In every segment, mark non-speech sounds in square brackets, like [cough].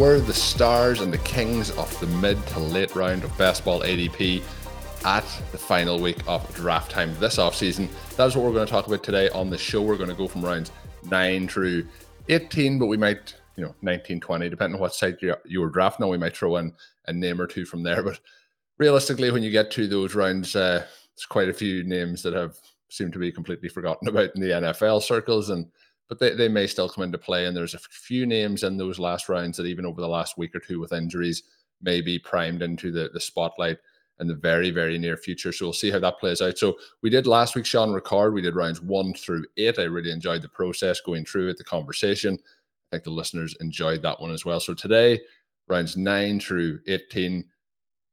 Were the stars and the kings of the mid to late round of best ball ADP at the final week of draft time this offseason? That is what we're going to talk about today on the show. We're going to go from rounds 9 through 18, but we might, you know, 19, 20, depending on what side you, were drafting on, we might throw in a name or two from there. [laughs] But realistically, when you get to those rounds, uh, there's quite a few names that have seemed to be completely forgotten about in the NFL circles, and but they, they may still come into play. And there's a few names in those last rounds that even over the last week or two with injuries may be primed into the, the spotlight in the very, very near future. So we'll see how that plays out. So we did last week, Shawn Ricard. We did rounds one through eight. I really enjoyed the process going through it, the conversation. I think the listeners enjoyed that one as well. So today, rounds nine through 18,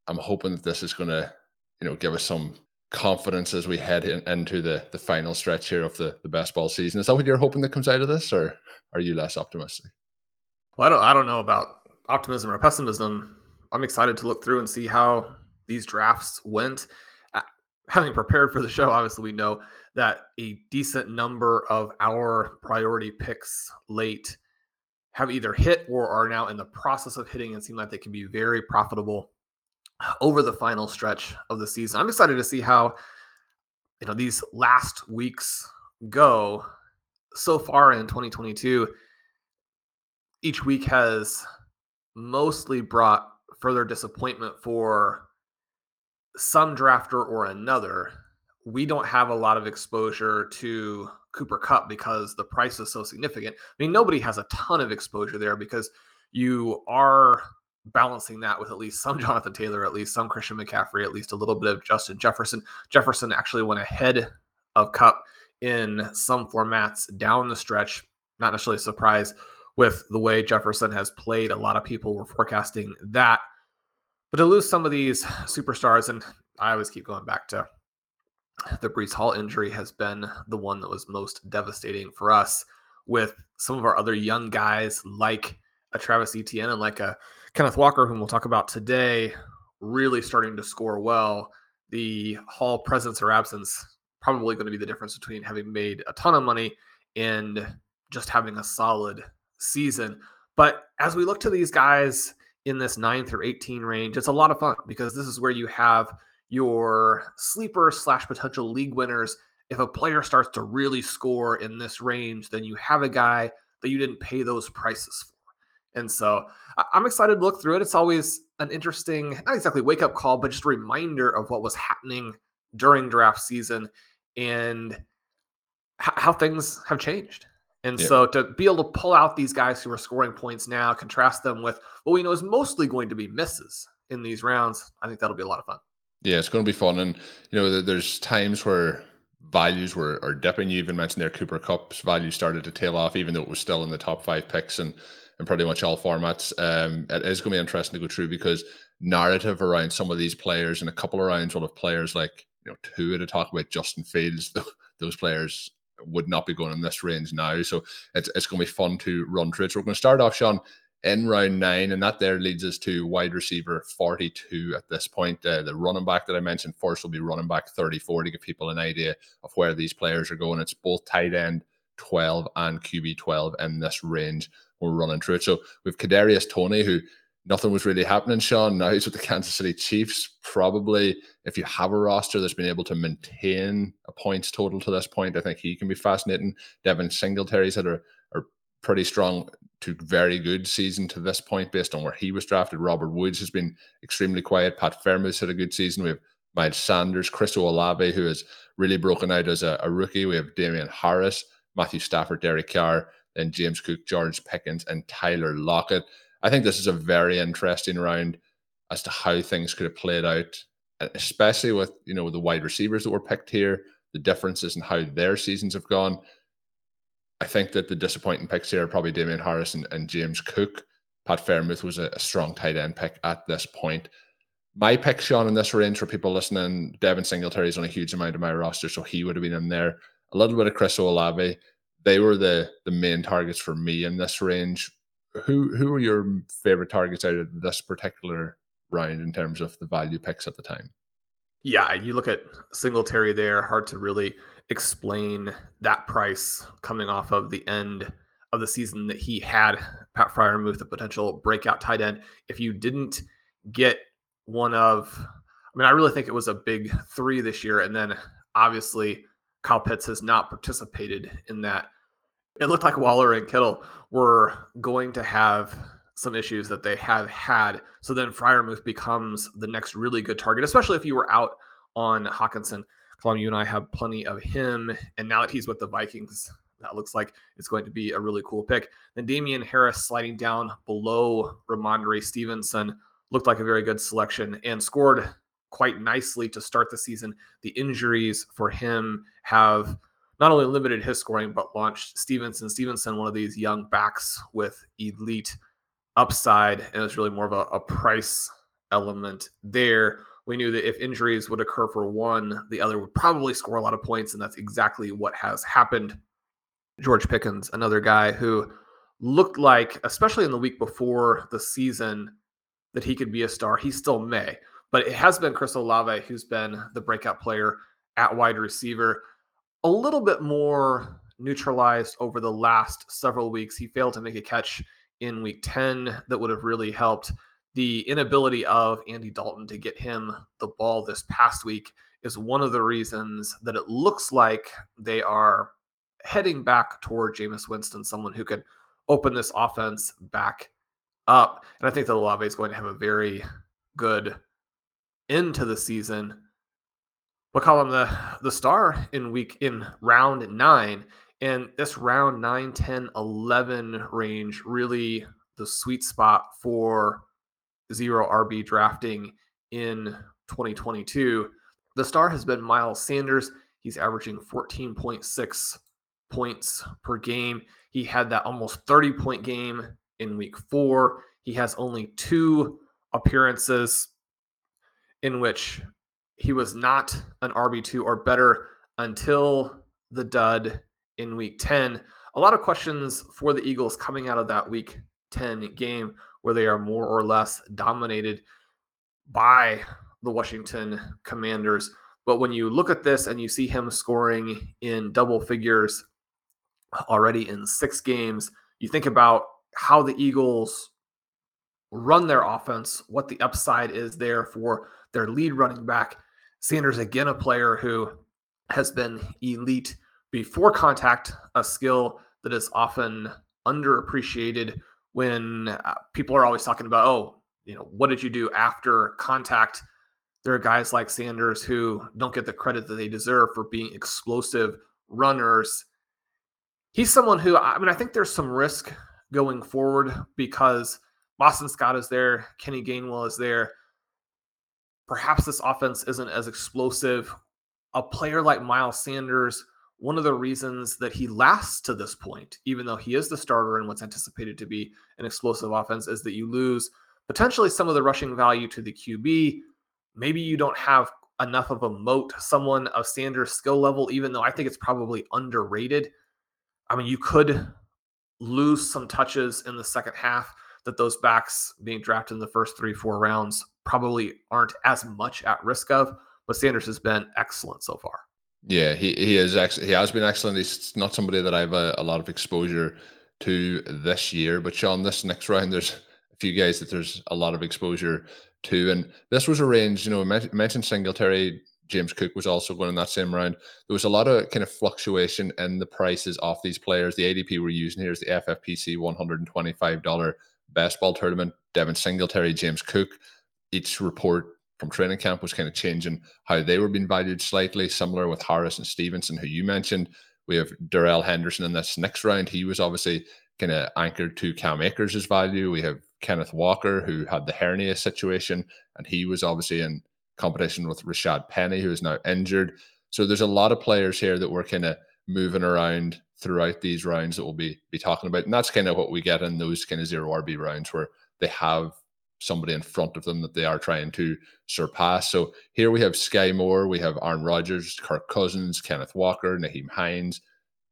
I'm hoping that this is going to, you know, give us some confidence as we head in, into the the final stretch here of the the best ball season. Is that what you're hoping that comes out of this, or are you less optimistic? Well, I don't, I don't know about optimism or pessimism. I'm excited to look through and see how these drafts went. Having prepared for the show, obviously, we know that a decent number of our priority picks late have either hit or are now in the process of hitting and seem like they can be very profitable over the final stretch of the season. I'm excited to see how you know these last weeks go so far in 2022 each week has mostly brought further disappointment for some drafter or another. We don't have a lot of exposure to Cooper Kupp because the price is so significant. I mean, nobody has a ton of exposure there because you are balancing that with at least some [laughs] Jonathan Taylor, at least some Christian McCaffrey, at least a little bit of Justin Jefferson. Jefferson actually went ahead of Kupp in some formats down the stretch. Not necessarily a surprise with the way Jefferson has played. A lot of people were forecasting that. But to lose some of these superstars, and I always keep going back to the Breece Hall injury, has been the one that was most devastating for us. With some of our other young guys like a Travis Etienne and like a Kenneth Walker, whom we'll talk about today, really starting to score well. The Hall presence or absence probably going to be the difference between having made a ton of money and just having a solid season. But as we look to these guys in this 9 through 18 range, it's a lot of fun because this is where you have your sleeper slash potential league winners. If a player starts to really score in this range, then you have a guy that you didn't pay those prices for. And so I'm excited to look through it. It's always an interesting, not exactly wake up call, but just a reminder of what was happening during draft season and how things have changed. And Yeah. so to be able to pull out these guys who are scoring points now, contrast them with what we know is mostly going to be misses in these rounds, I think that'll be a lot of fun. Yeah, it's going to be fun, and you know, there's times where values were are dipping. You even mentioned there Cooper Kupp's value started to tail off, even though it was still in the top five picks and in pretty much all formats. Um, it is going to be interesting to go through because narrative around some of these players and a couple of rounds will have players like you know two to talk about Justin Fields. [laughs] Those players would not be going in this range now, so it's it's going to be fun to run through it. So we're going to start off, Shawn, in round nine, and that there leads us to wide receiver 42 at this point. Uh, the running back that I mentioned first will be running back 34 to give people an idea of where these players are going. It's both tight end 12 and QB 12 in this range. We're running through it. So we've Kadarius Toney, who nothing was really happening, Shawn Now he's with the Kansas City Chiefs. Probably, if you have a roster that's been able to maintain a points total to this point, I think he can be fascinating. Devin Singletary's had a, a pretty strong to very good season to this point based on where he was drafted. Robert Woods has been extremely quiet. Pat Freiermuth had a good season. We have Miles Sanders, Chris Olave, who has really broken out as a, a rookie. We have Damien Harris, Matthew Stafford, Derek Carr, then James Cook, George Pickens, and Tyler Lockett. I think this is a very interesting round as to how things could have played out, especially with you know the wide receivers that were picked here, the differences in how their seasons have gone. I think that the disappointing picks here are probably Damien Harris and, and James Cook. Pat Freiermuth was a, a, strong tight end pick at this point. My pick, Shawn, in this range for people listening, Devin Singletary is on a huge amount of my roster, so he would have been in there. A little bit of Chris Olave. They were the the main targets for me in this range. Who who are your favorite targets out of this particular round in terms of the value picks at the time? Yeah, you look at Singletary there, hard to really explain that price coming off of the end of the season that he had Pat Freiermuth, the potential breakout tight end. If you didn't get one of, I mean, I really think it was a big three this year. And then obviously Kyle Pitts has not participated in that. It looked like Waller and Kittle were going to have some issues that they have had. So then Freiermuth becomes the next really good target, especially if you were out on Hockenson. Colm, you and I have plenty of him. And now that he's with the Vikings, that looks like it's going to be a really cool pick. Then Damien Harris sliding down below Rhamondre Stevenson looked like a very good selection and scored quite nicely to start the season. The injuries for him have not only limited his scoring, but launched Stevenson. Stevenson, one of these young backs with elite upside, and it's really more of a, a price element there we knew that if injuries would occur for one, the other would probably score a lot of points, and that's exactly what has happened. George Pickens, another guy who looked like, especially in the week before the season, that he could be a star. He still may, but it has been Chris Olave who's been the breakout player at wide receiver. A little bit more neutralized over the last several weeks. He failed to make a catch in week 10 that would have really helped the inability of Andy Dalton to get him the ball this past week is one of the reasons that it looks like they are heading back toward Jameis Winston, someone who could open this offense back up. And I think that Olave is going to have a very good end to the season. We'll call him the, the star in week in round nine. And this round 9, 10, 11 range, really the sweet spot for zero RB drafting in 2022. The star has been Miles Sanders. He's averaging 14.6 points per game. He had that almost 30 point game in week four. He has only two appearances in which he was not an RB2 or better until the dud in week 10. A lot of questions for the Eagles coming out of that week 10 game where they are more or less dominated by the Washington Commanders. But when you look at this and you see him scoring in double figures already in six games, you think about how the Eagles run their offense, what the upside is there for their lead running back. Sanders, again, a player who has been elite before contact, a skill that is often underappreciated when uh, people are always talking about, oh, you know, what did you do after contact? There are guys like Sanders who don't get the credit that they deserve for being explosive runners. He's someone who, I mean, I think there's some risk going forward because Boston Scott is there, Kenny Gainwell is there. Perhaps this offense isn't as explosive. A player like Miles Sanders one of the reasons that he lasts to this point, even though he is the starter in what's anticipated to be an explosive offense, is that you lose potentially some of the rushing value to the QB. Maybe you don't have enough of a moat, someone of Sanders' skill level, even though I think it's probably underrated. I mean, you could lose some touches in the second half. That those backs being drafted in the first three, four rounds probably aren't as much at risk of, but Sanders has been excellent so far. Yeah, he, he is actually he has been excellent. He's not somebody that I've a, a lot of exposure to this year, but Shawn, this next round, there's a few guys that there's a lot of exposure to, and this was arranged. You know, mentioned Singletary, James Cook was also going in that same round. There was a lot of kind of fluctuation in the prices of these players. The ADP we're using here is the FFPC $125 best ball tournament. Devin Singletary, James Cook. Each report from training camp was kind of changing how they were being valued slightly, similar with Harris and Stevenson, who you mentioned. We have Darrell Henderson in this next round. He was obviously kind of anchored to Cam Akers' value. We have Kenneth Walker, who had the hernia situation, and he was obviously in competition with Rashaad Penny, who is now injured. So there's a lot of players here that we're kind of moving around throughout these rounds that we'll be be talking about. And that's kind of what we get in those kind of zero RB rounds where they have somebody in front of them that they are trying to surpass. So here we have Skyy Moore, we have Aaron Rodgers, Kirk Cousins, Kenneth Walker, Nyheim Hines,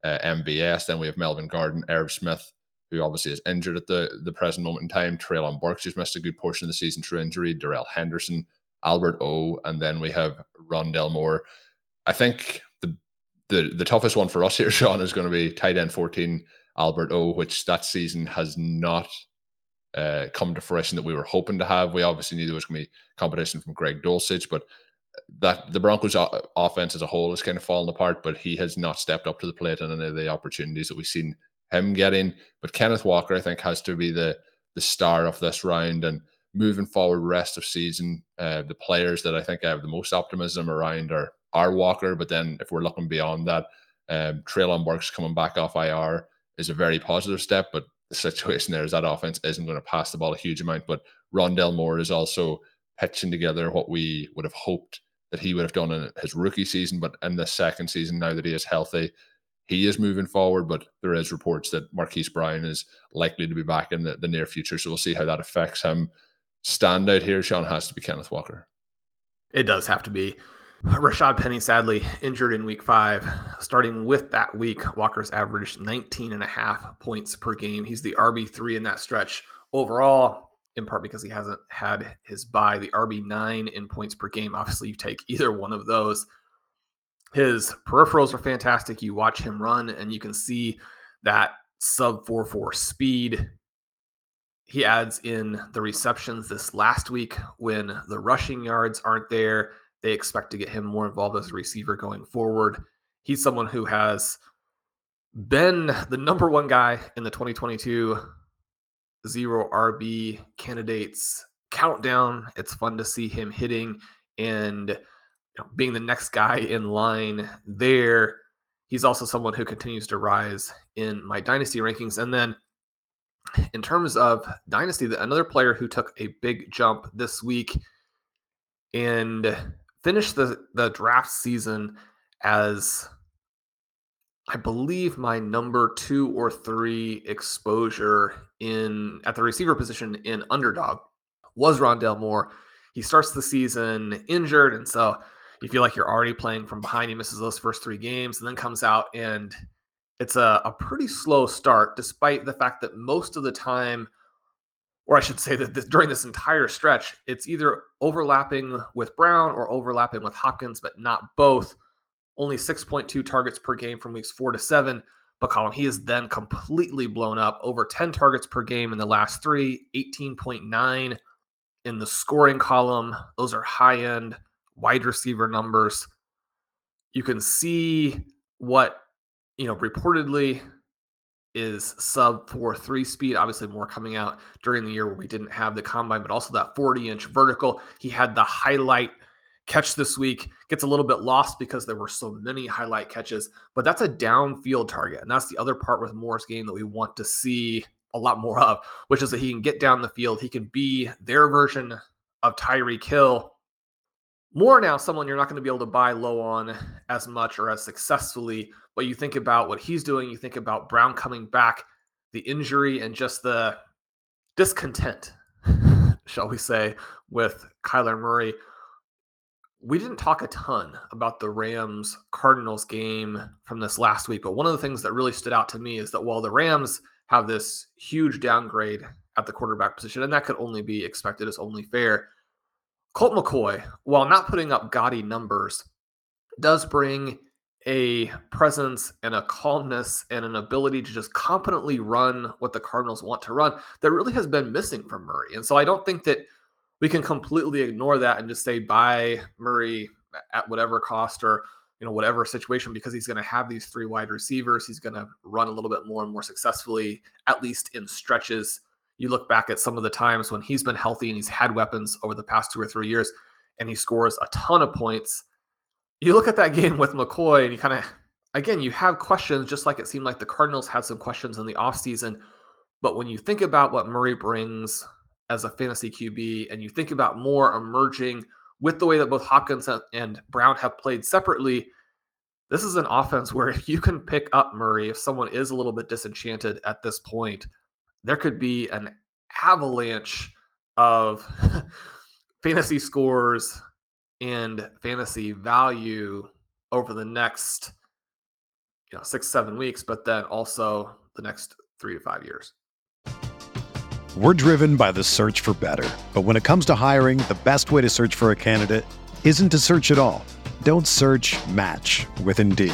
uh, MVS. Then we have Melvin Gordon, Irv Smith, who obviously is injured at the, the present moment in time. Treylon Burks, who's missed a good portion of the season through injury. Darrell Henderson, Albert O, and then we have Rondale Moore. I think the the toughest one for us here, [laughs] Shawn, is going to be tight end 14, Albert O, which that season has not uh, come to fruition that we were hoping to have. We obviously knew there was going to be competition from Greg Dulcich, but that the Broncos offense as a whole has kind of fallen apart, but he has not stepped up to the plate in any of the opportunities that we've seen him getting. But Kenneth Walker, I think, has to be the the star of this round and moving forward rest of season. Uh, the players that I think I have the most optimism around are are Walker, but then if we're looking beyond that, um, Treylon Burks coming back off IR is a very positive step, but the [laughs] situation there is that offense isn't going to pass the ball a huge amount. But Rondale Moore is also pitching together what we would have hoped that he would have done in his rookie season. But in the second season, now that he is healthy, he is moving forward. But there is reports that Marquise Brown is likely to be back in the, the near future. So we'll see how that affects him. Standout here, Shawn, has to be Kenneth Walker. It does have to be. Rashaad Penny sadly injured in week five. Starting with that week, Walker's averaged 19 and a half points per game. He's the RB3 in that stretch overall, in part because he hasn't had his bye. The RB9 in points per game. Obviously, you take either one of those. His peripherals are fantastic. You watch him run, and you can see that sub 4 4 speed. He adds in the receptions this last week when the rushing yards aren't there they expect to get him more involved as a receiver going forward. He's someone who has been the number one guy in the 2022 zero RB candidates countdown. It's fun to see him hitting and you know, being the next guy in line there. He's also someone who continues to rise in my dynasty rankings. And then in terms of dynasty, another player who took a big jump this week and finished the the draft season as I believe my number two or three exposure in at the receiver position in underdog was Rondale Moore. He starts the season injured, and so you feel like you're already playing from behind. He misses those first three games, and then comes out and it's a, a pretty slow start, despite the fact that most of the time or I should say that this, during this entire stretch, it's either overlapping with Brown or overlapping with Hopkins, but not both. Only 6.2 targets per game from weeks four to seven. But Colm, he is then completely blown up. Over 10 targets per game in the last three, 18.9 in the scoring column. Those are high end wide receiver numbers. You can see what, you know, reportedly is sub 4 3 speed. Obviously, more coming out during the year where we didn't have the combine, but also that 40 inch vertical. He had the highlight catch this week, gets a little bit lost because there were so many highlight catches, but that's a downfield target. And that's the other part with Moore's game that we want to see a lot more of, which is that he can get down the field. He can be their version of Tyreek Hill. More now, someone you're not going to be able to buy low on as much or as successfully but you think about what he's doing, you think about Brown coming back, the injury, and just the discontent, [laughs] shall we say, with Kyler Murray. We didn't talk a ton about the Rams Cardinals game from this last week, but one of the things that really stood out to me is that while the Rams have this huge downgrade at the quarterback position, and that could only be expected as only fair. Colt McCoy, while not putting up gaudy numbers, does bring a presence and a calmness and an ability to just competently run what the Cardinals want to run that really has been missing from Murray. And so I don't think that we can completely ignore that and just say buy Murray at whatever cost or you know whatever situation because he's going to have these three wide receivers. He's going to run a little bit more and more successfully, at least in stretches. You look back at some of the times when he's been healthy and he's had weapons over the past two or three years, and he scores a ton of points you look at that [laughs] game with McCoy and you kind of, again, you have questions, just like it seemed like the Cardinals had some questions in the offseason. But when you think about what Murray brings as a fantasy QB and you think about more emerging with the way that both Hopkins and Brown have played separately, this is an offense [laughs] where if you can pick up Murray, if someone is a little bit disenchanted at this point, there could be an avalanche of [laughs] fantasy scores and fantasy value over the next you know six seven weeks but then also the next three to five years. We're driven by the search for better. But when it comes to hiring the best way to search for a candidate isn't to search at all. Don't search match with indeed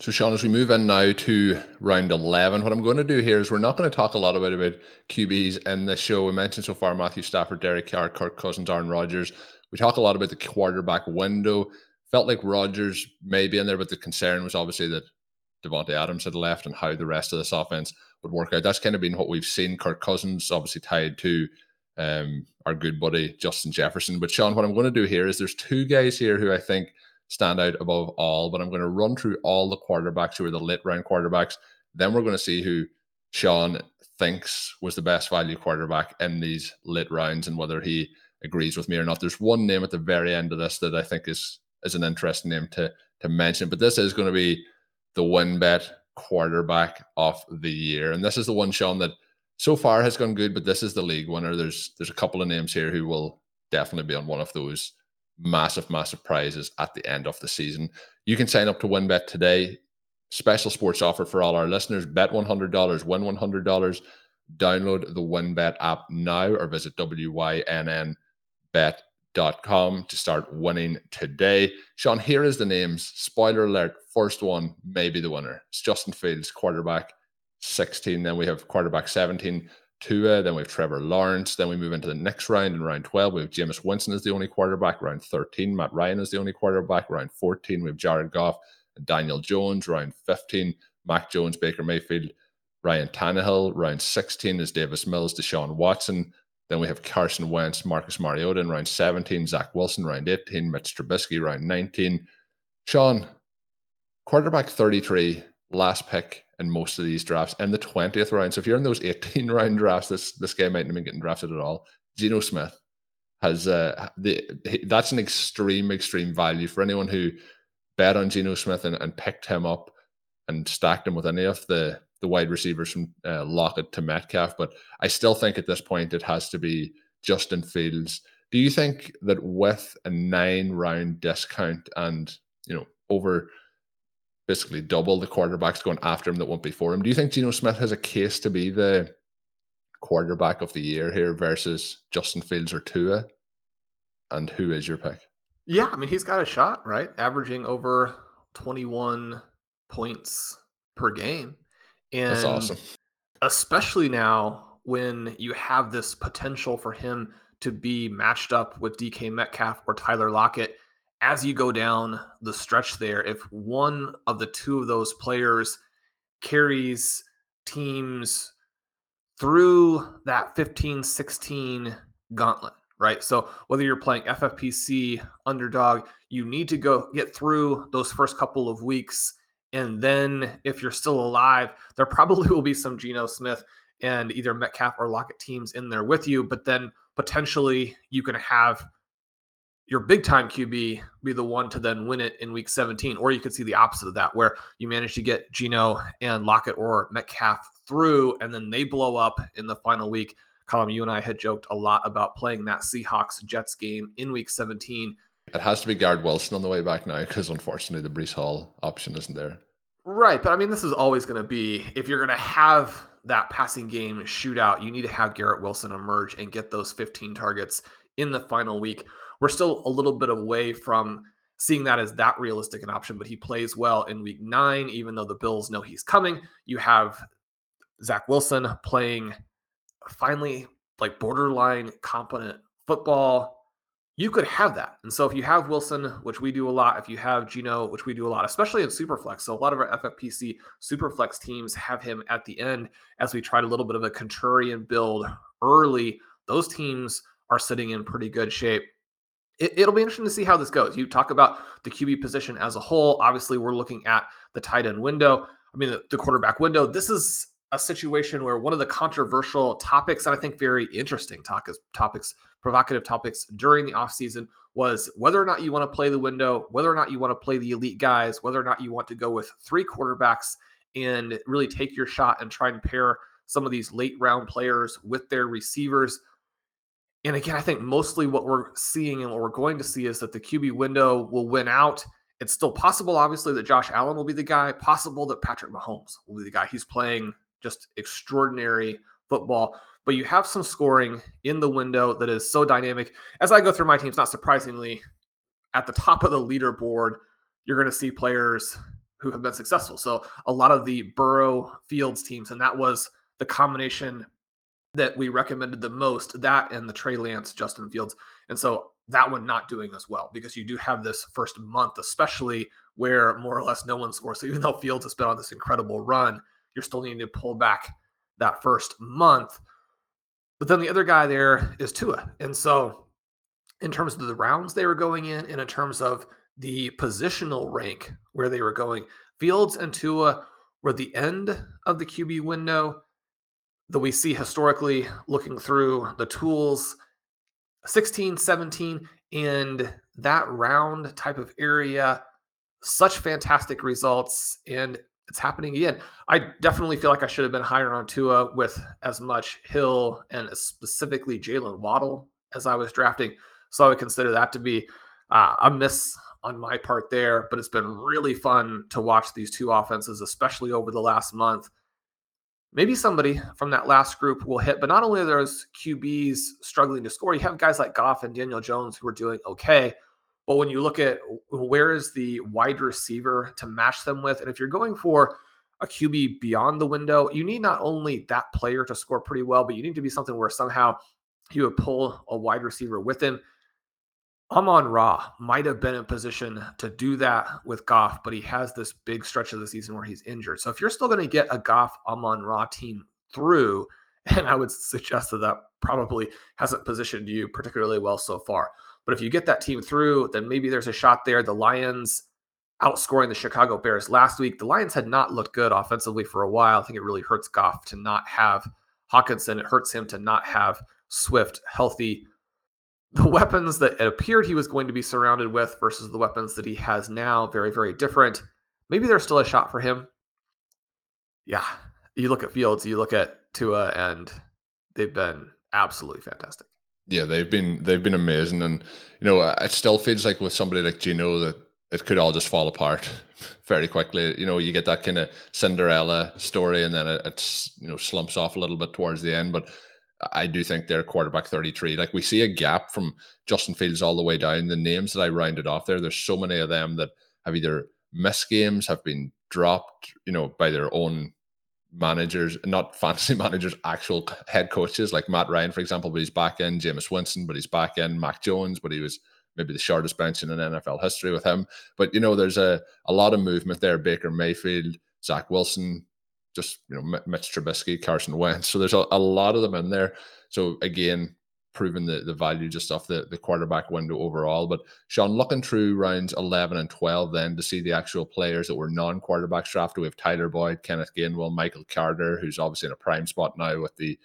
So, Shawn, as we move in now to round 11, what I'm going to do here is we're not going to talk a lot about, about QBs in this show. We mentioned so far Matthew Stafford, Derek Carr, Kirk Cousins, Aaron Rodgers. We talk a lot about the quarterback window. Felt like Rodgers may be in there, but the concern was obviously that Davante Adams had left and how the rest of this offense would work out. That's kind of been what we've seen. Kirk Cousins obviously tied to um, our good buddy Justin Jefferson. But Shawn, what I'm going to do here is there's two guys here who I think – stand out above all. But I'm going to run through all the quarterbacks who are the late round quarterbacks. Then we're going to see who Shawn thinks was the best value quarterback in these late rounds and whether he agrees with me or not. There's one name at the very end of this that I think is is an interesting name to to mention, but this is going to be the WynnBET quarterback of the year, and this is the one Shawn that so far has gone good, but this is the league winner. There's there's a couple of names here who will definitely be on one of those massive, massive prizes at the end of the season. You can sign up to WynnBET today. Special sports offer for all our listeners. Bet $100, win $100. Download the WynnBET app now or visit wynnbet.com to start winning today. Shawn, here is the names. Spoiler alert. First one may be the winner. It's Justin Fields, quarterback 16. Then we have quarterback 17, Tua, then we have Trevor Lawrence. Then we move into the next round in round 12. We have Jameis Winston as the only quarterback. Round 13, Matt Ryan is the only quarterback. Round 14, we have Jared Goff. And Daniel Jones. Round 15, Mac Jones, Baker Mayfield, Ryan Tannehill. Round 16 is Davis Mills, Deshaun Watson. Then we have Carson Wentz, Marcus Mariota in round 17, Zach Wilson, round 18, Mitch Trubisky, round 19. Shawn, quarterback 33, last pick in most of these drafts in the 20th round. So if you're in those 18 [laughs] round drafts, this this guy might not have been getting drafted at all. Geno Smith has uh the that's an extreme, extreme value for anyone who bet on Geno Smith and, and picked him up and stacked him with any of the the wide receivers from uh, Lockett to Metcalf. But I still think at this point it has to be Justin Fields. Do you think that with a nine round discount and you know over basically double the quarterbacks going after him that won't be for him, do you think Geno Smith has a case to be the quarterback of the year here versus Justin Fields or Tua? And who is your pick? Yeah, I mean he's got a shot, right? Averaging over 21 points per game. And That's awesome. Especially now when you have this potential for him to be matched up with DK Metcalf or Tyler Lockett as you go down the stretch there. If one of the two of those players carries teams through that 15 16 gauntlet, right? So whether you're playing FFPC underdog, you need to go get through those first couple of weeks and then if you're still alive, there probably will be some Geno Smith and either Metcalf or Lockett teams in there with you. But then potentially you can have your big time QB be the one to then win it in week 17. Or you could see the opposite of that, where you manage to get Geno and Lockett or Metcalf through, and then they blow up in the final week. Colm, you and I had joked a lot about playing that Seahawks Jets game in week 17 it has to be Garrett Wilson on the way back now because unfortunately the Breece Hall option isn't there. Right, but I mean, this is always going to be if you're going to have that passing game shootout, you need to have Garrett Wilson emerge and get those 15 targets in the final week. We're still a little bit away from seeing that as that realistic an option, but he plays well in week nine, even though the Bills know he's coming. You have Zach Wilson playing finally like borderline competent football you could have that. And so if you have Wilson, which we do a lot, if you have Geno, which we do a lot, especially in Superflex. So a lot of our FFPC Superflex teams have him at the end as we tried a little bit of a contrarian build early. Those teams are sitting in pretty good shape. It, will be interesting to see how this goes. You talk about the QB position as a whole. Obviously, we're looking at the tight end window. I mean, the, the quarterback window. This is a situation where one of the controversial topics, and I think very interesting topics, provocative topics during the offseason was whether or not you want to play the window, whether or not you want to play the elite guys, whether or not you want to go with three quarterbacks and really take your shot and try and pair some of these late round players with their receivers. And again, I think mostly what we're seeing and what we're going to see is that the QB window will win out. It's still possible, obviously, that Josh Allen will be the guy, possible that Patrick Mahomes will be the guy. He's playing just extraordinary football. But you have some scoring in the window that is so dynamic. As I go through my teams, not surprisingly, at the top of the leaderboard, you're going to see players who have been successful. So a lot of the Burrow Fields teams, and that was the combination that we recommended the most, that and the Trey Lance, Justin Fields. And so that one not doing as well because you do have this first month, especially where more or less no one scores. So even though Fields has been on this incredible run, you're still needing to pull back that first month. But then the other guy there is Tua. And so, in terms of the rounds they were going in, and in terms of the positional rank where they were going, Fields and Tua were the end of the QB window that we see historically looking through the tools 16, 17, and that round type of area. Such fantastic results. And it's happening again. I definitely feel like I should have been higher on Tua with as much Hill and specifically Jaylen Waddle as I was drafting. So I would consider that to be uh, a miss on my part there. But it's been really fun to watch these two offenses, especially over the last month. Maybe somebody from that last group will hit, but not only are those QBs struggling to score, you have guys like Goff and Daniel Jones who are doing okay. But when you look at where is the wide receiver to match them with, and if you're going for a QB beyond the window, you need not only that player to score pretty well, but you need to be something where somehow you would pull a wide receiver with him. Amon Ra might have been in position to do that with Goff, but he has this big stretch of the season where he's injured. So if you're still going to get a Goff Amon Ra team through, [laughs] and I would suggest that that probably hasn't positioned you particularly well so far. But if you get that team through, then maybe there's a shot there. The Lions outscoring the Chicago Bears last week. The Lions had not looked good offensively for a while. I think it really hurts Goff to not have Hockenson. It hurts him to not have Swift healthy the weapons that it appeared he was going to be surrounded with versus the weapons that he has now, very, very different. Maybe there's still a shot for him. Yeah. You look at Fields, you look at Tua, and they've been absolutely fantastic. Yeah, they've been they've been amazing, and you know it still feels like with somebody like Geno that it could all just fall apart [laughs] very quickly. You know, you get that kind of Cinderella story, and then it, it's you know slumps off a little bit towards the end, but I do think they're quarterback 33. Like we see a gap from Justin Fields all the way down. The names that I rounded off there, there's so many of them that have either missed games, have been dropped, you know, by their own managers, not [laughs] fantasy managers, actual head coaches like Matt Ryan, for example, but he's back in, Jameis Winston, but he's back in, Mac Jones, but he was maybe the shortest bench in NFL history with him. But you know, there's a, a lot of movement there. Baker Mayfield, Zach Wilson, just you know Mitch Trubisky, Carson Wentz. So there's a, a lot of them in there. So again, proving the, the value just off the, the quarterback window overall. But Shawn, looking through rounds 11 and 12 then to see the actual players that were non-quarterbacks drafted, we have Tyler Boyd, Kenneth Gainwell, Michael Carter, who's obviously in a prime spot now with the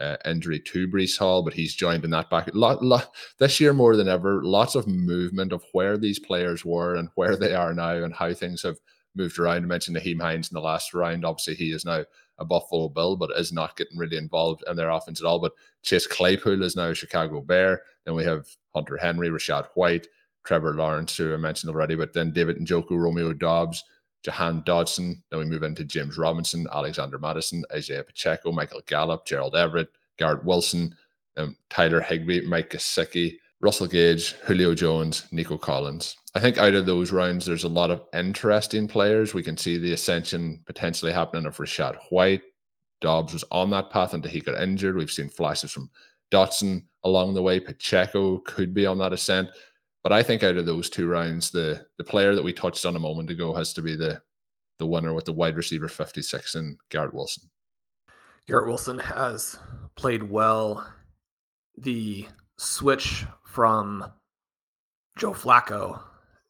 uh, injury to Breece Hall, but he's joined in that back. Lot, lot, this year more than ever, lots of movement of where these players were and where they are now and how things have – moved around. I mentioned Nyheim Hines in the last round. Obviously, he is now a Buffalo Bill, but is not getting really involved in their offense at all. But Chase Claypool is now a Chicago Bear. Then we have Hunter Henry, Rachaad White, Trevor Lawrence, who I mentioned already, but then David Njoku, Romeo Doubs, Jahan Dotson. Then we move into James Robinson, Alexander Mattison, Isaiah Pacheco, Michael Gallup, Gerald Everett, Garrett Wilson, um, Tyler Higbee, Mike Gesicki, Russell Gage, Julio Jones, Nico Collins. I think out of those rounds, there's a lot of interesting players. We can see the ascension potentially happening of Rachaad White. Doubs was on that path until he got injured. We've seen flashes from Dotson along the way. Pacheco could be on that ascent. But I think out of those two rounds, the the player that we touched on a moment ago has to be the the winner with the wide receiver 56 and Garrett Wilson. Garrett Wilson has played well. The switch from Joe Flacco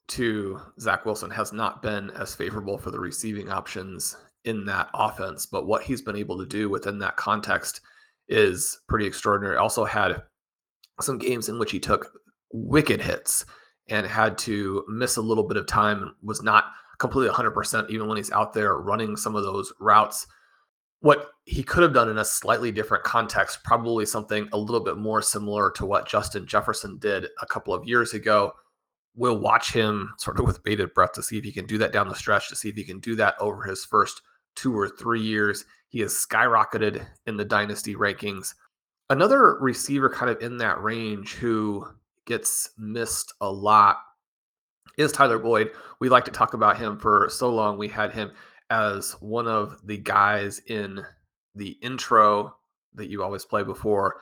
to Zach Wilson has not been as favorable for the receiving options in that offense. But what he's been able to do within that context is pretty extraordinary. Also had some games in which he took wicked hits and had to miss a little bit of time and was not completely 100% even when he's out there running some of those routes. What he could have done in a slightly different context, probably something a little bit more similar to what Justin Jefferson did a couple of years ago, we'll watch him sort of with bated breath to see if he can do that down the stretch, to see if he can do that over his first two or three years. He has skyrocketed in the dynasty rankings. Another receiver kind of in that range who gets missed a lot is Tyler Boyd. We like to talk about him for so long. We had him as one of the guys in the intro that you always play before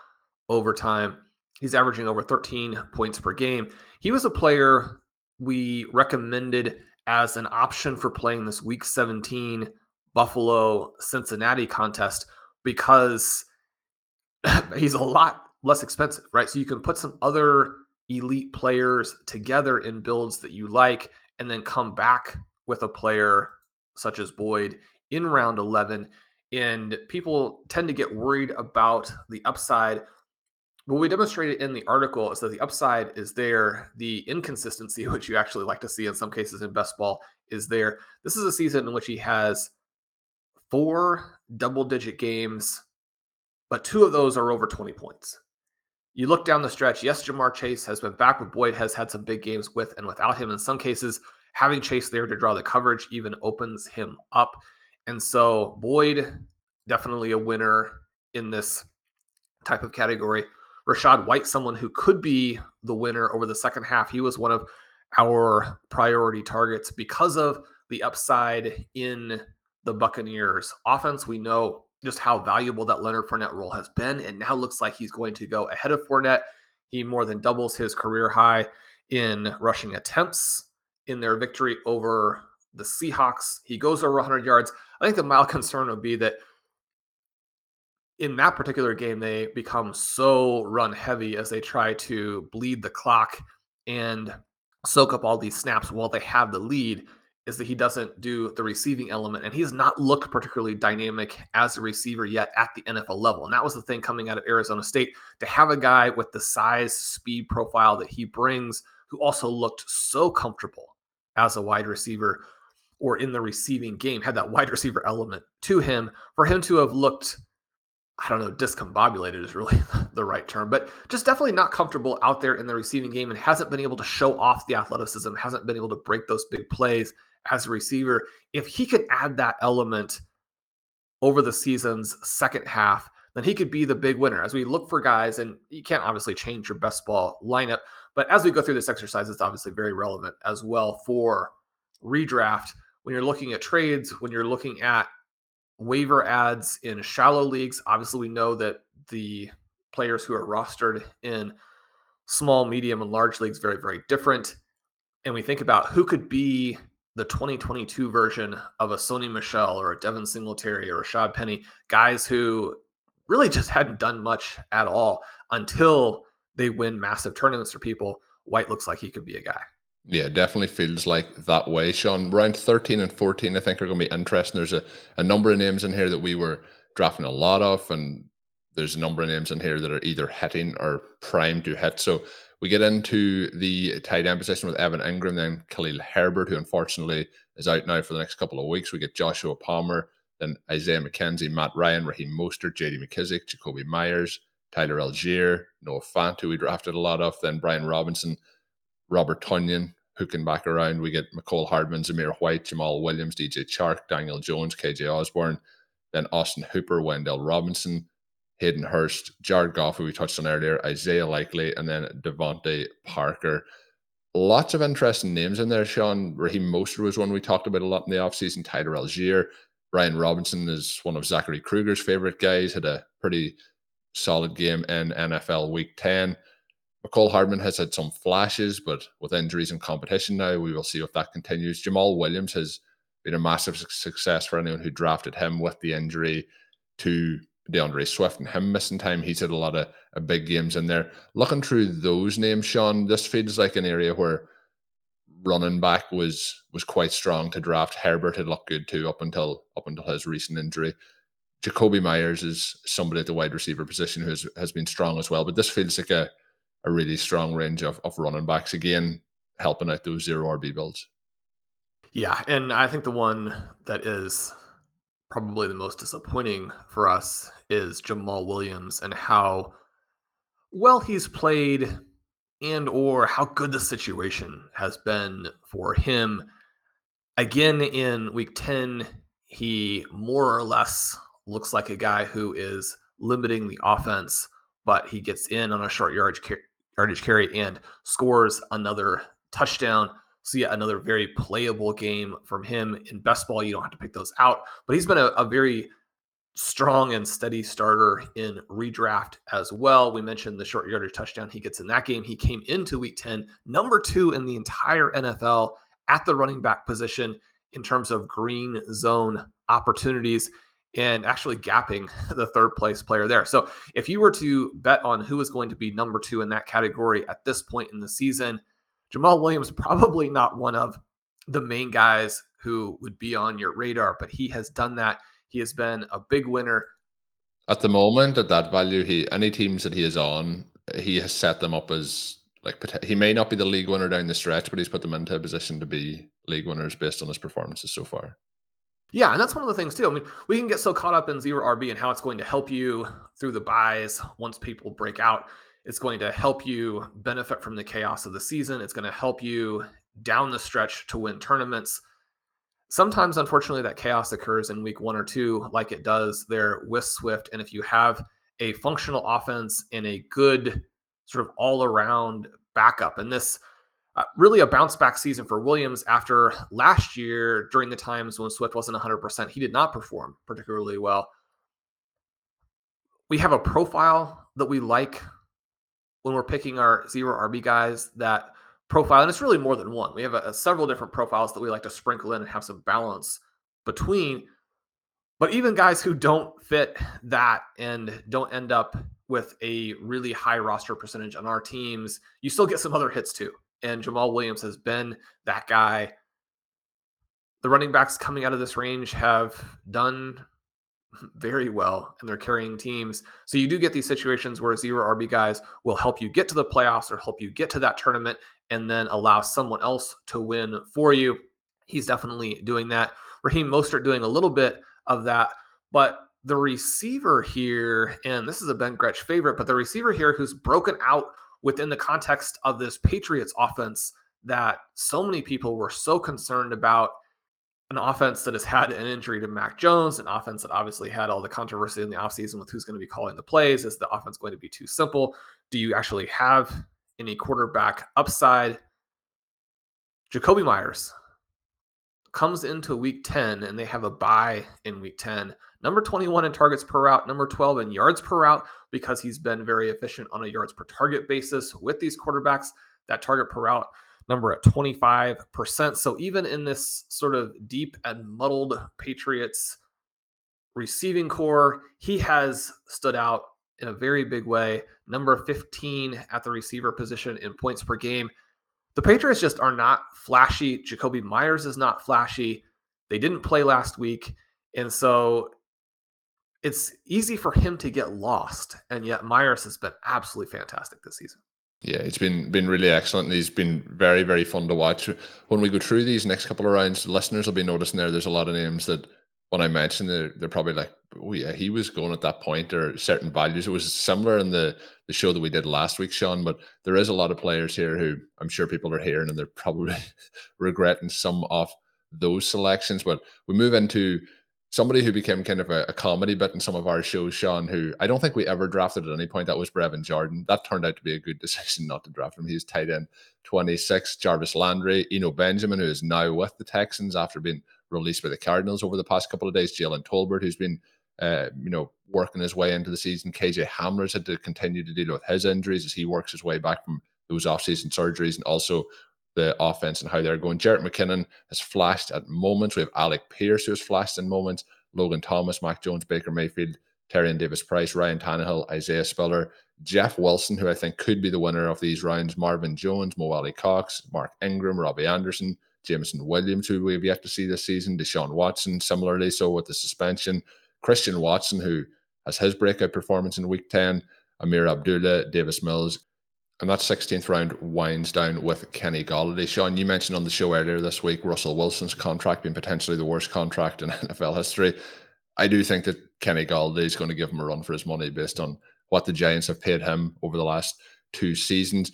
overtime. He's averaging over 13 points per game. He was a player we recommended as an option for playing this week 17 Buffalo Cincinnati contest because [laughs] he's a lot less expensive, right? So you can put some other elite players together in builds that you like and then come back with a player such as Boyd in round 11. And people tend to get worried about the upside what we demonstrated in the article is that the upside is there. The inconsistency, [laughs] which you actually like to see in some cases in best ball, is there. This is a season in which he has four double digit games, but two of those are over 20 points. You look down the stretch, yes, Ja'Marr Chase has been back, but Boyd has had some big games with and without him. In some cases, having Chase there to draw the coverage even opens him up. And so Boyd, definitely a winner in this type of category. Rachaad White, someone who could be the winner over the second half. He was one of our priority targets because of the upside in the Buccaneers offense. We know just how valuable that Leonard Fournette role has been, and now looks like he's going to go ahead of Fournette. He more than doubles his career high in rushing attempts in their victory over the Seahawks. He goes over 100 yards. I think the mild [laughs] concern would be that in that particular game, they become so run heavy as they try to bleed the clock and soak up all these snaps while they have the lead. Is that he doesn't do the receiving element, and he he's not looked particularly dynamic as a receiver yet at the NFL level. And that was the thing coming out of Arizona State to have a guy with the size, speed profile that he brings, who also looked so comfortable as a wide receiver or in the receiving game, had that wide [laughs] receiver element to him. For him to have looked I don't know, discombobulated is really [laughs] the right term, but just definitely not comfortable out there in the receiving game and hasn't been able to show off the athleticism, hasn't been able to break those big plays as a receiver. If he could add that element over the season's second half, then he could be the big winner. As we look for guys, and you can't obviously change your best ball lineup, but as we go through this exercise, it's obviously very relevant as well for redraft. When you're looking at trades, when you're looking at waiver ads in shallow leagues. Obviously, we know that the players who are rostered in small, medium, and large leagues very, very different. And we think about who could be the 2022 version of a Sony Michel or a Devin Singletary or a Rashaad Penny, guys who really just hadn't done much at all until they win massive tournaments for people. White looks like he could be a guy. Yeah, definitely feels like that way, Shawn. Round 13 and 14, I think, are going to be interesting. There's a, a number of names in here that we were drafting a lot of, and there's a number of names in here that are either hitting or primed to hit. So we get into the tight end position with Evan Engram, then Khalil Herbert, who unfortunately is out now for the next couple of weeks. We get Joshua Palmer, then Isaiah McKenzie, Matt Ryan, Raheem Mostert, JD McKissic, Jakobi Meyers, Tyler Allgeier, Noah Fant, who we drafted a lot of, then Brian Robinson, Robert Tonyan hooking back around. We get Mecole Hardman, Zamir White, Jamaal Williams, DJ Chark, Daniel Jones, KJ Osborn, then Austin Hooper, Wan'Dale Robinson, Hayden Hurst, Jared Goff, who we touched on earlier, Isaiah Likely, and then DeVante Parker. Lots of interesting names in there, Shawn. Raheem Mostert was one we talked about a lot in the offseason. Tyler Allgeier. Brian Robinson is one of Zachary Kruger's favorite guys, had a pretty solid game in NFL Week 10. Mecole Hardman has had some flashes, but with injuries and competition now, we will see if that continues. Jamaal Williams has been a massive success for anyone who drafted him with the injury to D'Andre Swift and him missing time. He's had a lot of, of big games in there. Looking through those names, Shawn, this feels like an area where running back was was quite strong to draft. Herbert had looked good too up until up until his recent injury. Jakobi Meyers is somebody at the wide receiver position who has, has been strong as well. But this feels like a a really strong range of, of running backs again, helping out those zero RB builds. Yeah, and I think the one that is probably the most disappointing for us is Jamaal Williams and how well he's played and or how good the situation has been for him. Again in week 10, he more or less looks like a guy who is limiting the offense, but he gets in on a short yardage yardage carry and scores another touchdown. So yeah, another very playable game from him in best ball. You don't have to pick those out, but he's been a, a very strong and steady starter in redraft as well. We mentioned the short yardage touchdown he gets in that game. He came into week 10, number two in the entire NFL at the running back position in terms of green zone opportunities and actually gapping [laughs] the third place player there. So if you were to bet on who is going to be number two in that category at this point in the season, Jamaal Williams [laughs] probably not one of the main guys who would be on your radar, but he has done that. He has been a big winner. At the moment, at that value, he any teams that he is on, he has set them up as like he may not be the league winner down the stretch, but he's put them into a position to be league winners based on his performances so far. Yeah, and that's one of the things too. I mean, we can get so caught up in zero RB and how it's going to help you through the buys once people break out. It's going to help you benefit from the chaos of the season. It's going to help you down the stretch to win tournaments. Sometimes, unfortunately, that chaos occurs in week one or two, like it does there with Swift. And if you have a functional offense and a good sort of all around backup, and this uh, really a bounce back season for Williams after last year during the times when Swift wasn't 100%. He did not perform particularly well. We have a profile that we like when we're picking our zero RB guys that profile, and it's really more than one. We have a, a several different profiles that we like to sprinkle in and have some balance between. But even guys who don't fit that and don't end up with a really high roster percentage on our teams, you still get some other hits too. And Jamaal Williams has been that guy. The running backs coming out of this range have done [laughs] very well and they're carrying teams. So you do get these situations where zero RB guys will help you get to the playoffs or help you get to that tournament and then allow someone else to win for you. He's definitely doing that. Raheem Mostert doing a little bit of that, but the receiver here, and this is a Ben Gretch favorite, but the receiver here who's broken out within the context of this Patriots offense that so many people were so concerned about an offense that has had an injury to Mac Jones, an offense that obviously had all the controversy in the offseason with who's going to be calling the plays. Is the offense going to be too simple? Do you actually have any quarterback upside? Jakobi Meyers comes into week 10 and they have a bye in week 10. Number 21 in targets per route, number 12 in yards per route, because he's been very efficient on a yards per target basis with these quarterbacks. That target per route number at 25%. So even in this sort of deep and muddled Patriots receiving core, he has stood out in a very big way. Number 15 at the receiver position in points per game. The Patriots just are not flashy. Jakobi Meyers is not flashy. They didn't play last week. And so it's easy for him to get lost. And yet Meyers has been absolutely fantastic this season. Yeah, it's been been really excellent. He's been very very fun to watch. When we go through these next couple of rounds, listeners will be noticing there. There's a lot of names that when I mention they're, they're probably like, oh yeah, he was going at that point or certain values. It was similar in the the show that we did last week, Shawn. But there is a lot of players here who I'm sure people are hearing and they're probably [laughs] regretting some of those selections. But we move into somebody who became kind of a, a, comedy bit in some of our shows, Shawn, who I don't think we ever drafted at any point. That was Brevin Jordan. That turned out to be a good [laughs] decision not to draft him. He's tight end 26. Jarvis Landry, Eno Benjamin, who is now with the Texans after being released by the Cardinals over the past couple of days. Jalen Tolbert, who's been, uh, you know, working his way into the season. KJ Hamler's had to continue to deal with his injuries as he works his way back from those offseason surgeries and also the offense and how they're going. Jerick McKinnon has flashed at moments. We have Alec Pierce who has flashed in moments. Logan Thomas, Mac Jones, Baker Mayfield, Tyrion Davis Price, Ryan Tannehill, Isaiah Spiller, Jeff Wilson, who I think could be the winner of these rounds, Marvin Jones, Mo Alie-Cox, Mark Ingram, Robbie Anderson, Jameson Williams, who we have yet to see this season, Deshaun Watson, similarly so with the suspension, Christian Watson, who has his breakout performance in week 10, Ameer Abdullah, Davis Mills, and that 16th round winds down with Kenny Golladay. Shawn, you mentioned on the show earlier this week Russell Wilson's contract being potentially the worst contract in [laughs] NFL history. I do think that Kenny Golladay is going to give him a run for his money based on what the Giants have paid him over the last two seasons.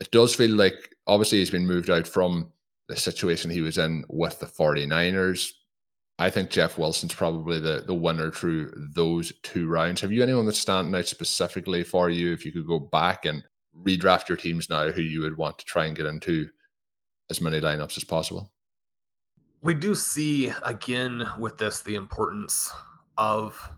It does feel like obviously he's been moved out from the situation he was in with the 49ers. I think Jeff Wilson's probably the, the winner through those two rounds. Have you anyone that's standing out specifically for you if you could go back and redraft your teams now who you would want to try and get into as many lineups as possible. We do see again with this the importance of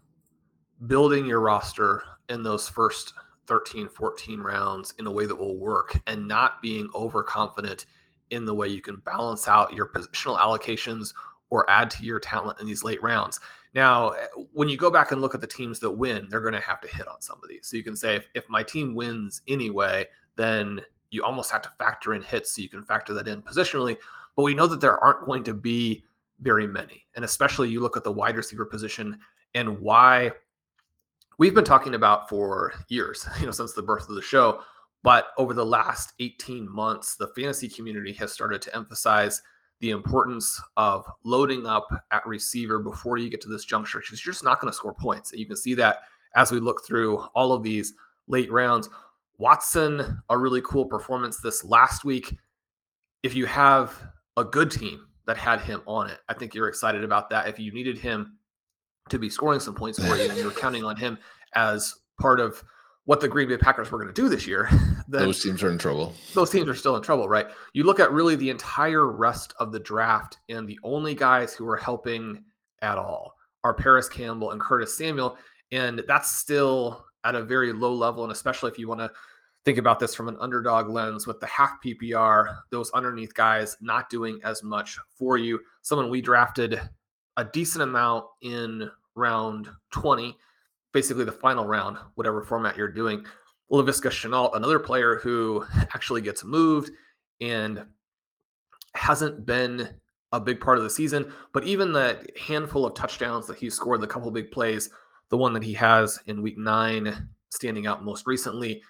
building your roster in those first 13, 14 rounds in a way that will work and not being overconfident in the way you can balance out your positional allocations or add to your talent in these late rounds. Now, eh, when you go back and look at the teams that win, they're going to have to hit on some of these. So you can say, if, if my team wins anyway, then you almost have to factor in hits so you can factor that in positionally. But we know that there aren't going to be very many. And especially you look at the wide receiver position and why we've been talking about for years, [laughs] you know, since the birth of the show. But over the last 18 months, the fantasy community has started to emphasize the importance of loading up at receiver before you get to this juncture because you're just not going to score points. And you can see that as we look through all of these late rounds. Watson, a really cool performance this last week. If you have a good team that had him on it, I think you're excited about that. If you needed him to be scoring some points for you and you're counting on him as part of what the Green Bay Packers were going to do this year, [laughs] those teams are in trouble. Those teams are still in trouble, right? You look at really the entire rest of the draft, and the only guys who are helping at all are Parris Campbell and Curtis Samuel, and that's still at a very low level. And especially if you want to think about this from an underdog lens with the half PPR, those underneath guys not doing as much for you. Someone we drafted a decent amount in round 20, basically the final round, whatever format you're doing. Laviska Shenault, another player who actually gets moved and hasn't been a big part of the season, but even that handful of touchdowns that he scored, the couple big plays, the one that he has in week nine standing out most recently,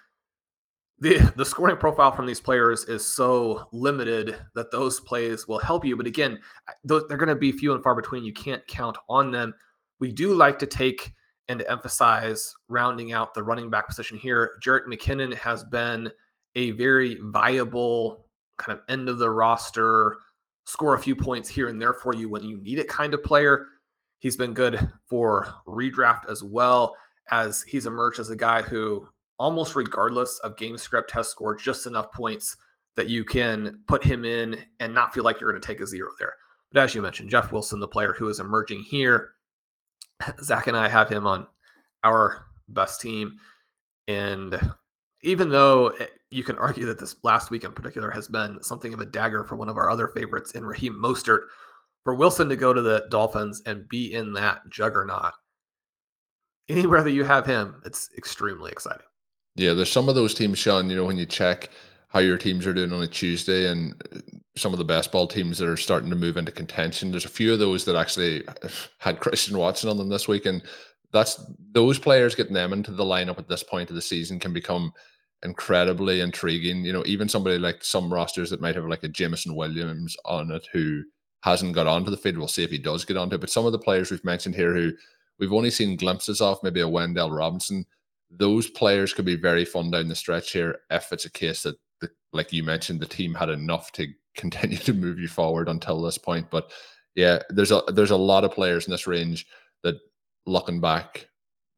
the the scoring profile from these players is so limited that those plays will help you. But again, they're going to be few and far between. You can't count on them. We do like to take and to emphasize rounding out the running back position here. Jerick McKinnon has been a very viable kind of end of the roster, score a few points here and there for you when you need it kind of player. He's been good for redraft as well as he's emerged as a guy who almost regardless of game script, has scored just enough points that you can put him in and not feel like you're going to take a zero there. But as you mentioned, Jeff Wilson, the player who is emerging here, [laughs] Zach and I have him on our best team. And even though eh, you can argue that this last week in particular has been something of a dagger for one of our other favorites in Raheem Mostert, for Wilson to go to the Dolphins and be in that juggernaut, anywhere that you have him, it's extremely exciting. Yeah, there's some of those teams, Shawn, you know, when you check how your teams are doing on a Tuesday and uh, some of the best ball teams that are starting to move into contention. There's a few of those that actually had Christian Watson on them this week. And that's those players getting them into the lineup at this point of the season can become incredibly intriguing. You know, even somebody like some rosters that might have like a Jameson Williams on it who hasn't got onto the field. We'll see if he does get onto it. But some of the players we've mentioned here who we've only seen glimpses of, maybe a Wan'Dale Robinson those players could be very fun down the stretch here if it's a case that, the, like you mentioned, the team had enough to continue to move you forward until this point. But yeah, there's a there's a lot of players in this range that looking back,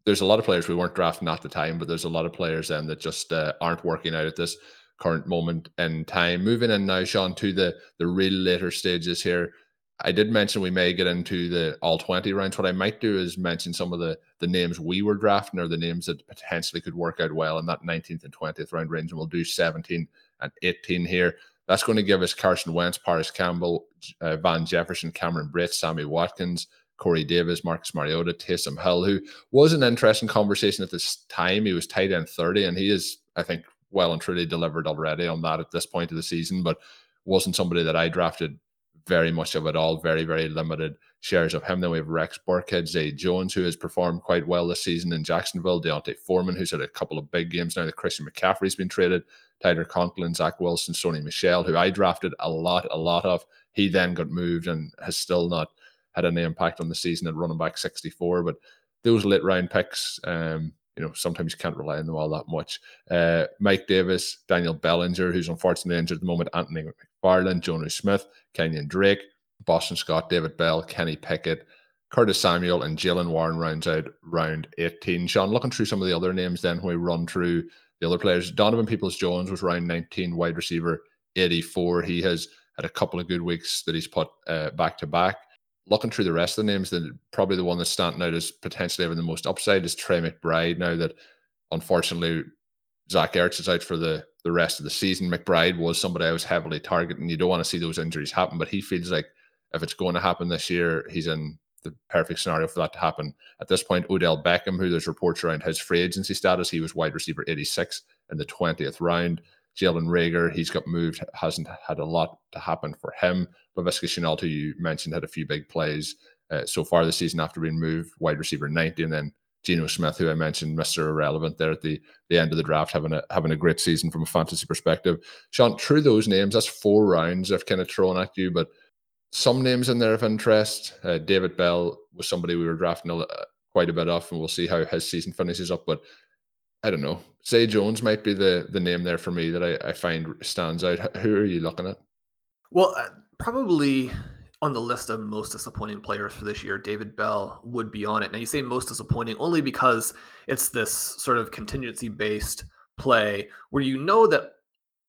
there's a lot of players we weren't drafting at the time, but there's a lot of players then that just uh, aren't working out at this current moment in time. Moving in now, Shawn, to the the real later stages here. I did mention we may get into the all 20 rounds. What I might do is mention some of the the names we were drafting or the names that potentially could work out well in that 19th and 20th round range. And we'll do 17 and 18 here. That's going to give us Carson Wentz, Parris Campbell, uh, Van Jefferson, Cameron Brate, Sammy Watkins, Corey Davis, Marcus Mariota, Taysom Hill, who was an interesting conversation at this time. He was tight end 30, and he is, I think, well and truly delivered already on that at this point of the season, but wasn't somebody that I drafted very much of at all, very, very limited shares of him. Then we have Rex Burkhead, Zay Jones, who has performed quite well this season in Jacksonville, D'Onta Foreman, who's had a couple of big games now that Christian McCaffrey's been traded, Tyler Conklin, Zach Wilson, Sony Michel, who I drafted a lot, a lot of. He then got moved and has still not had any impact on the season at running back 64. But those late round picks, um, you know, sometimes you can't rely on them all that much. Uh, Mike Davis, Daniel Bellinger, who's unfortunately injured at the moment, Anthony McFarland, Jonnu Smith, Kenyan Drake, Boston Scott, David Bell, Kenny Pickett, Curtis Samuel, and Jaylen Warren rounds out round 18. Shawn, looking through some of the other names then when we run through the other players, Donovan Peoples Jones was round 19, wide receiver 84. He has had a couple of good weeks that he's put uh, back to back. Looking through the rest of the names, then probably the one that's standing out as potentially having the most upside is Trey McBride. Now that unfortunately Zach Ertz is out for the the rest of the season. McBride was somebody I was heavily targeting. You don't want to see those injuries happen, but he feels like if it's going to happen this year, he's in the perfect scenario for that to happen. At this point, Odell Beckham, who there's reports around his free agency status, he was wide receiver 86 in the 20th round. Jalen Reagor, he's got moved, hasn't had a lot to happen for him. Laviska Shenault, who you mentioned, had a few big plays uh, so far this season after being moved, wide receiver 90, and then Geno Smith, who I mentioned, Mister Irrelevant, there at the the end of the draft, having a having a great season from a fantasy perspective. Shawn, through those names, that's four rounds I've kind of thrown at you, but some names in there of interest. Uh, David Bell was somebody we were drafting a, quite a bit of, and we'll see how his season finishes up. But I don't know. Zay Jones might be the the name there for me that I, I find stands out. Who are you looking at? Well, uh, probably on the list of most disappointing players for this year, David Bell would be on it. Now, you say most disappointing only because it's this sort of contingency based play where you know that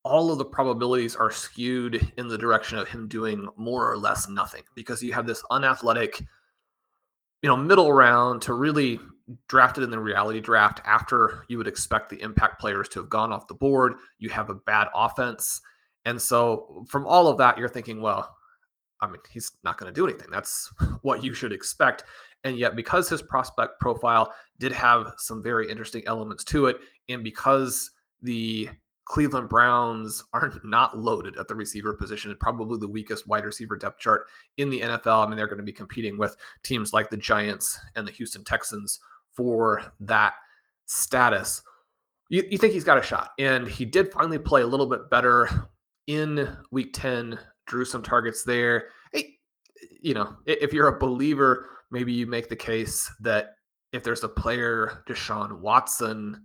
all of the probabilities are skewed in the direction of him doing more or less nothing because you have this unathletic, you know, middle round to really drafted in the reality draft after you would expect the impact players to have gone off the board. You have a bad offense. And so, from all of that, you're thinking, well, I mean, he's not going to do anything. That's [laughs] what you should expect. And yet, because his prospect profile did have some very interesting elements to it, and because the Cleveland Browns are not loaded at the receiver position, probably the weakest wide receiver depth chart in the NFL. I mean, they're going to be competing with teams like the Giants and the Houston Texans for that status. You, you think he's got a shot. And he did finally play a little bit better in week 10, drew some targets there. Hey, you know, if you're a believer, maybe you make the case that if there's a player Deshaun Watson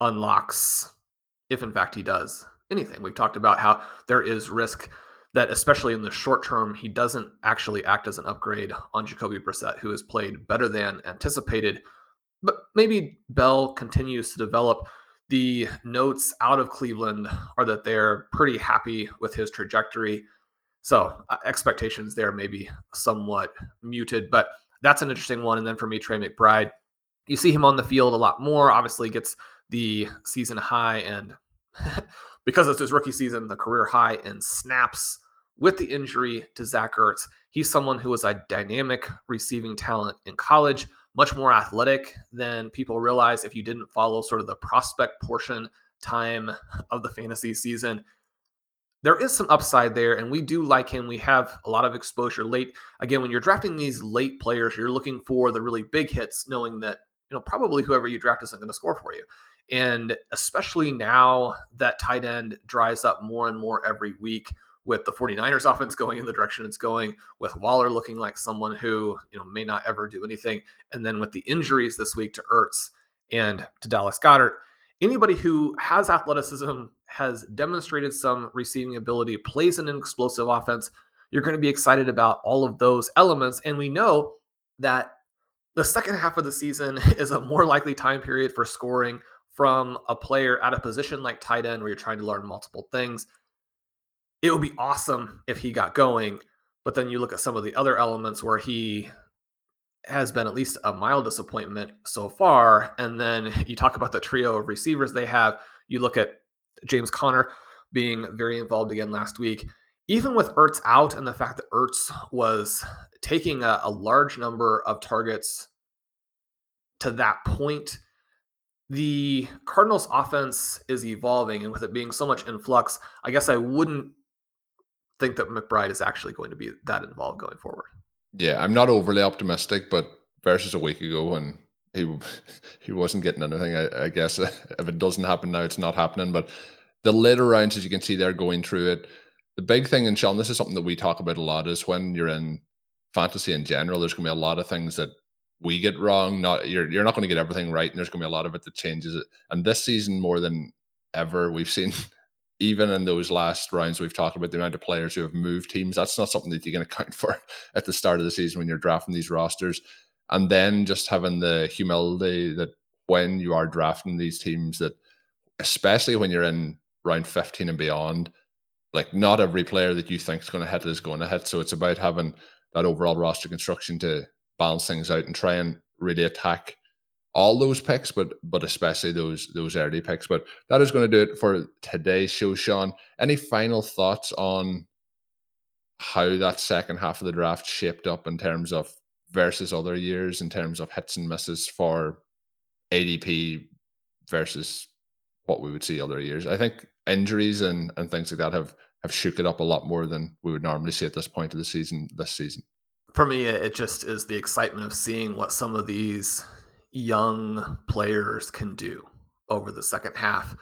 unlocks if in fact he does anything. We've talked about how there is risk that, especially in the short term, he doesn't actually act as an upgrade on Jacoby Brissett, who has played better than anticipated. But maybe Bell continues to develop. The notes out of Cleveland are that they're pretty happy with his trajectory. So uh, expectations there may be somewhat muted, but that's an interesting one. And then for me, Trey McBride, you see him on the field a lot more. Obviously, gets the season high and [laughs] because it's his rookie season, the career high in snaps with the injury to Zach Ertz. He's someone who was a dynamic receiving talent in college, much more athletic than people realize if you didn't follow sort of the prospect portion time of the fantasy season. There is some upside there, and we do like him. We have a lot of exposure late. Again, when you're drafting these late players, you're looking for the really big hits, knowing that you know probably whoever you draft isn't going to score for you. And especially now that tight end dries up more and more every week with the 49ers offense going in the direction it's going, with Waller looking like someone who, you know, may not ever do anything. And then with the injuries this week to Ertz and to Dallas Goedert, anybody who has athleticism, has demonstrated some receiving ability, plays in an explosive offense, you're going to be excited about all of those elements. And we know that the second half of the season [laughs] is a more likely time period for scoring from a player at a position like tight end where you're trying to learn multiple things. It would be awesome if he got going, but then you look at some of the other elements where he has been at least a mild disappointment so far. And then [laughs] you talk about the trio of receivers they have. You look at James Conner being very involved again last week. Even with Ertz out and the fact that Ertz was taking a, a large number of targets to that point, the Cardinals offense is evolving, and with it being so much in flux, I guess I wouldn't think that McBride is actually going to be that involved going forward. Yeah, I'm not overly optimistic, but versus a week ago when he [laughs] he wasn't getting anything, I, I guess [laughs] if it doesn't happen now, it's not happening. But the later rounds, as you can see, they're going through it. The big thing, and Shawn, this is something that we talk about a lot, is when you're in fantasy in general, there's going to be a lot of things that we get wrong. Not you're you're not going to get everything right, and there's going to be a lot of it that changes it. And this season, more than ever, we've seen [laughs] even in those last rounds we've talked about the amount of players who have moved teams. That's not something that you can account [laughs] for at the start of the season when you're drafting these rosters. And then just having the humility that when you are drafting these teams, that especially when you're in round 15 and beyond, like not every player that you think is going to hit is going to hit. So it's about having that overall roster construction to balance things out and try and really attack all those picks, but but especially those those early picks. But that is going to do it for today's show, Shawn. Any final thoughts on how that second half of the draft shaped up in terms of versus other years, in terms of hits and misses for ADP versus what we would see other years? I think injuries and and things like that have have shook it up a lot more than we would normally see at this point of the season this season for me, it just is the excitement of seeing what some of these young players can do over the second half.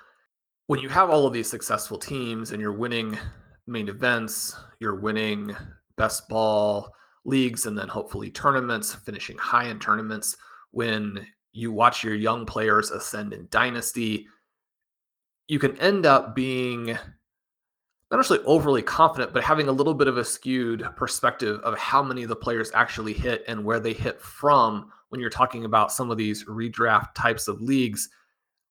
When you have all of these successful teams and you're winning main events, you're winning best ball leagues, and then hopefully tournaments, finishing high in tournaments, when you watch your young players ascend in dynasty, you can end up being not necessarily overly confident, but having a little bit of a skewed perspective of how many of the players actually hit and where they hit from when you're talking about some of these redraft types of leagues.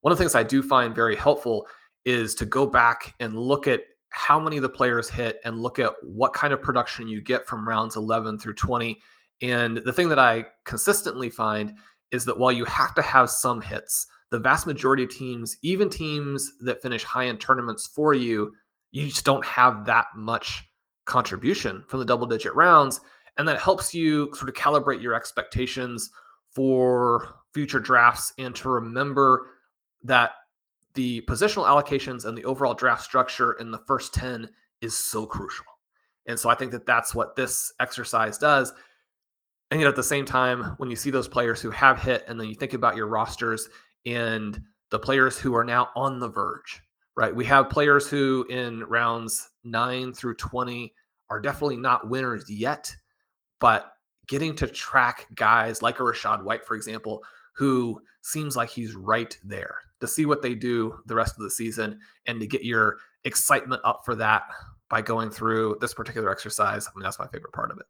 One of the things I do find very helpful is to go back and look at how many of the players hit and look at what kind of production you get from rounds 11 through 20. And the thing that I consistently find is that while you have to have some hits, the vast majority of teams, even teams that finish high in tournaments for you, you just don't have that much contribution from the double digit rounds. And that helps you sort of calibrate your expectations for future drafts and to remember that the positional allocations and the overall draft structure in the first 10 is so crucial. And so I think that that's what this exercise does. And yet at the same time, when you see those players who have hit, and then you think about your rosters and the players who are now on the verge, right? We have players who in rounds nine through 20 are definitely not winners yet, but getting to track guys like a Rachaad White, for example, who seems like he's right there to see what they do the rest of the season and to get your excitement up for that by going through this particular exercise. I mean, that's my favorite part of it.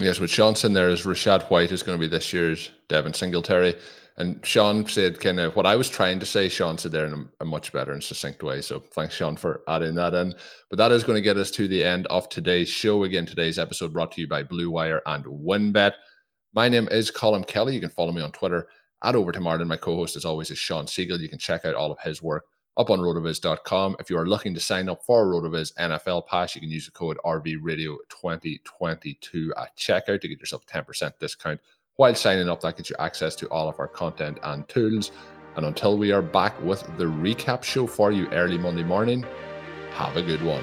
Yes, with Shawn saying there is Rachaad White is going to be this year's Devin Singletary. And Shawn said kind of what I was trying to say, Shawn said there in a, a, much better and succinct way. So thanks, Shawn, for adding that in. But that is going to get us to the end of today's show. Again, today's episode brought to you by Blue Wire and WynnBET. My name is Colm Kelly. You can follow me on Twitter at OvertimeIreland. My co-host, as always, is Shawn Siegele. You can check out all of his work up on rotoviz.com. If you are looking to sign up for Rotoviz NFL Pass, you can use the code RVRadio2022 at checkout to get yourself a 10% discount while signing up, that gets you access to all of our content and tools. And until we are back with the recap show for you early Monday morning, have a good one.